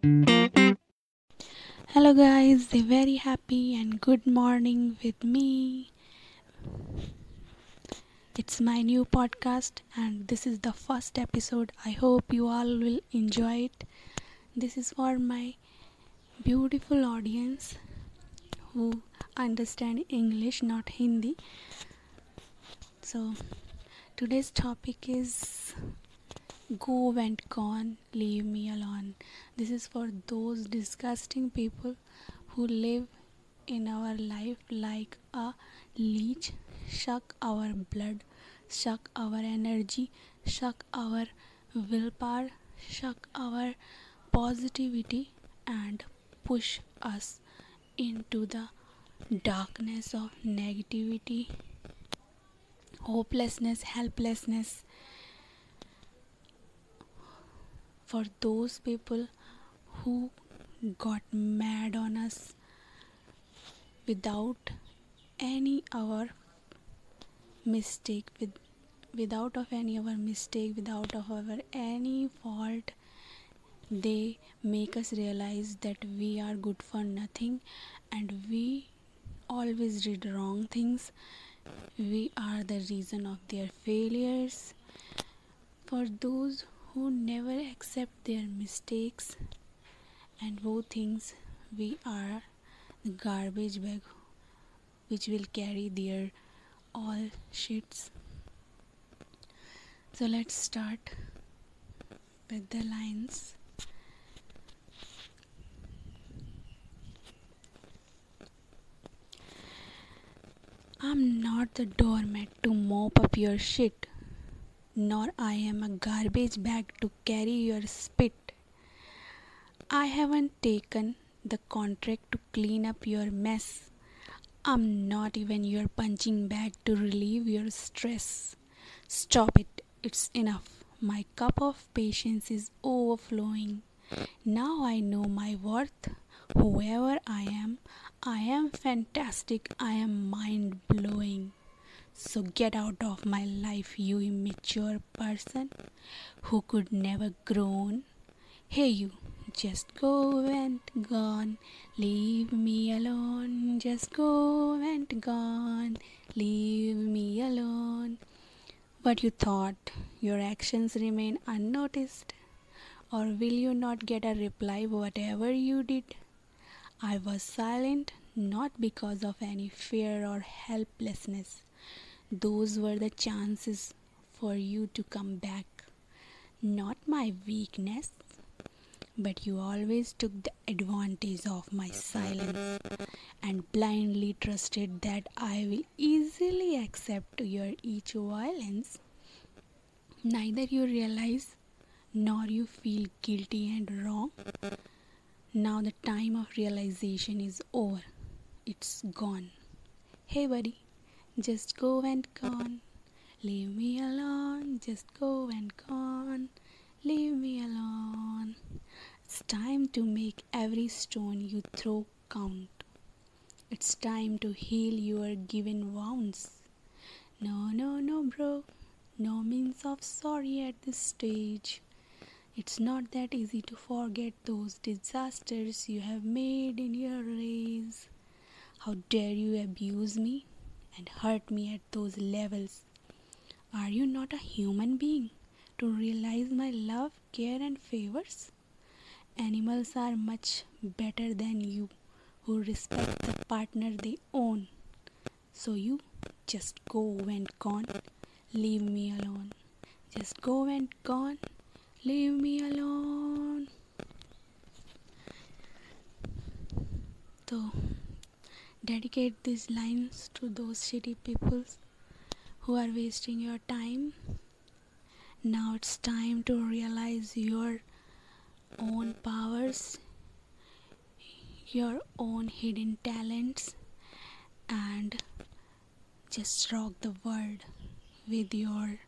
Hello, guys, a very happy and good morning with me. It's my new podcast, and this is the first episode. I hope you all will enjoy it. This is for my beautiful audience who understand English, not Hindi. So, today's topic is Go and gone, leave me alone. This is for those disgusting people who live in our life like a leech, suck our blood, suck our energy, suck our willpower, suck our positivity, and push us into the darkness of negativity, hopelessness, helplessness for those people who got mad on us without any our mistake with without of any our mistake without of our any fault they make us realize that we are good for nothing and we always did wrong things. We are the reason of their failures. For those who never accept their mistakes and who thinks we are the garbage bag which will carry their all shits. So let's start with the lines. I'm not the doormat to mop up your shit nor I am a garbage bag to carry your spit. I haven't taken the contract to clean up your mess. I'm not even your punching bag to relieve your stress. Stop it, it's enough. My cup of patience is overflowing. Now I know my worth. Whoever I am, I am fantastic. I am mind blowing. So get out of my life, you immature person who could never grown. Hey, you, just go and gone. Leave me alone. Just go and gone. Leave me alone. But you thought your actions remain unnoticed? Or will you not get a reply whatever you did? I was silent not because of any fear or helplessness those were the chances for you to come back. Not my weakness, but you always took the advantage of my silence and blindly trusted that I will easily accept your each violence. Neither you realize nor you feel guilty and wrong. Now the time of realization is over. It's gone. Hey, buddy. Just go and gone. Leave me alone. Just go and gone. Leave me alone. It's time to make every stone you throw count. It's time to heal your given wounds. No, no, no, bro. No means of sorry at this stage. It's not that easy to forget those disasters you have made in your race. How dare you abuse me? And hurt me at those levels. Are you not a human being to realize my love, care, and favors? Animals are much better than you who respect the partner they own. So you just go and gone, leave me alone. Just go and gone, leave me alone. So dedicate these lines to those shitty people who are wasting your time. Now it's time to realize your own powers, your own hidden talents, and just rock the world with your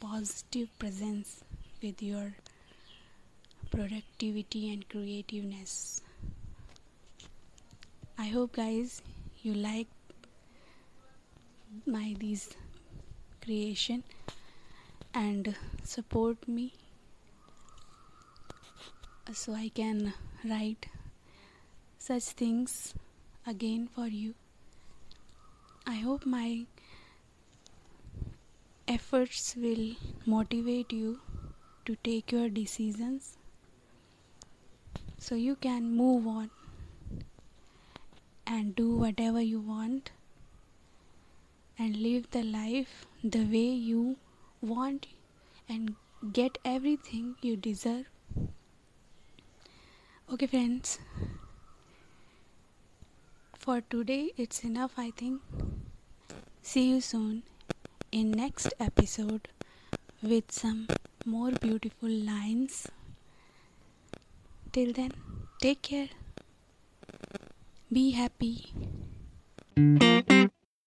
positive presence, with your productivity and creativeness. I hope guys you like my these creation and support me so I can write such things again for you. I hope my efforts will motivate you to take your decisions so you can move on and do whatever you want and live the life the way you want and get everything you deserve. Okay friends. For today it's enough i think. See you soon in next episode with some more beautiful lines. Till then take care be happy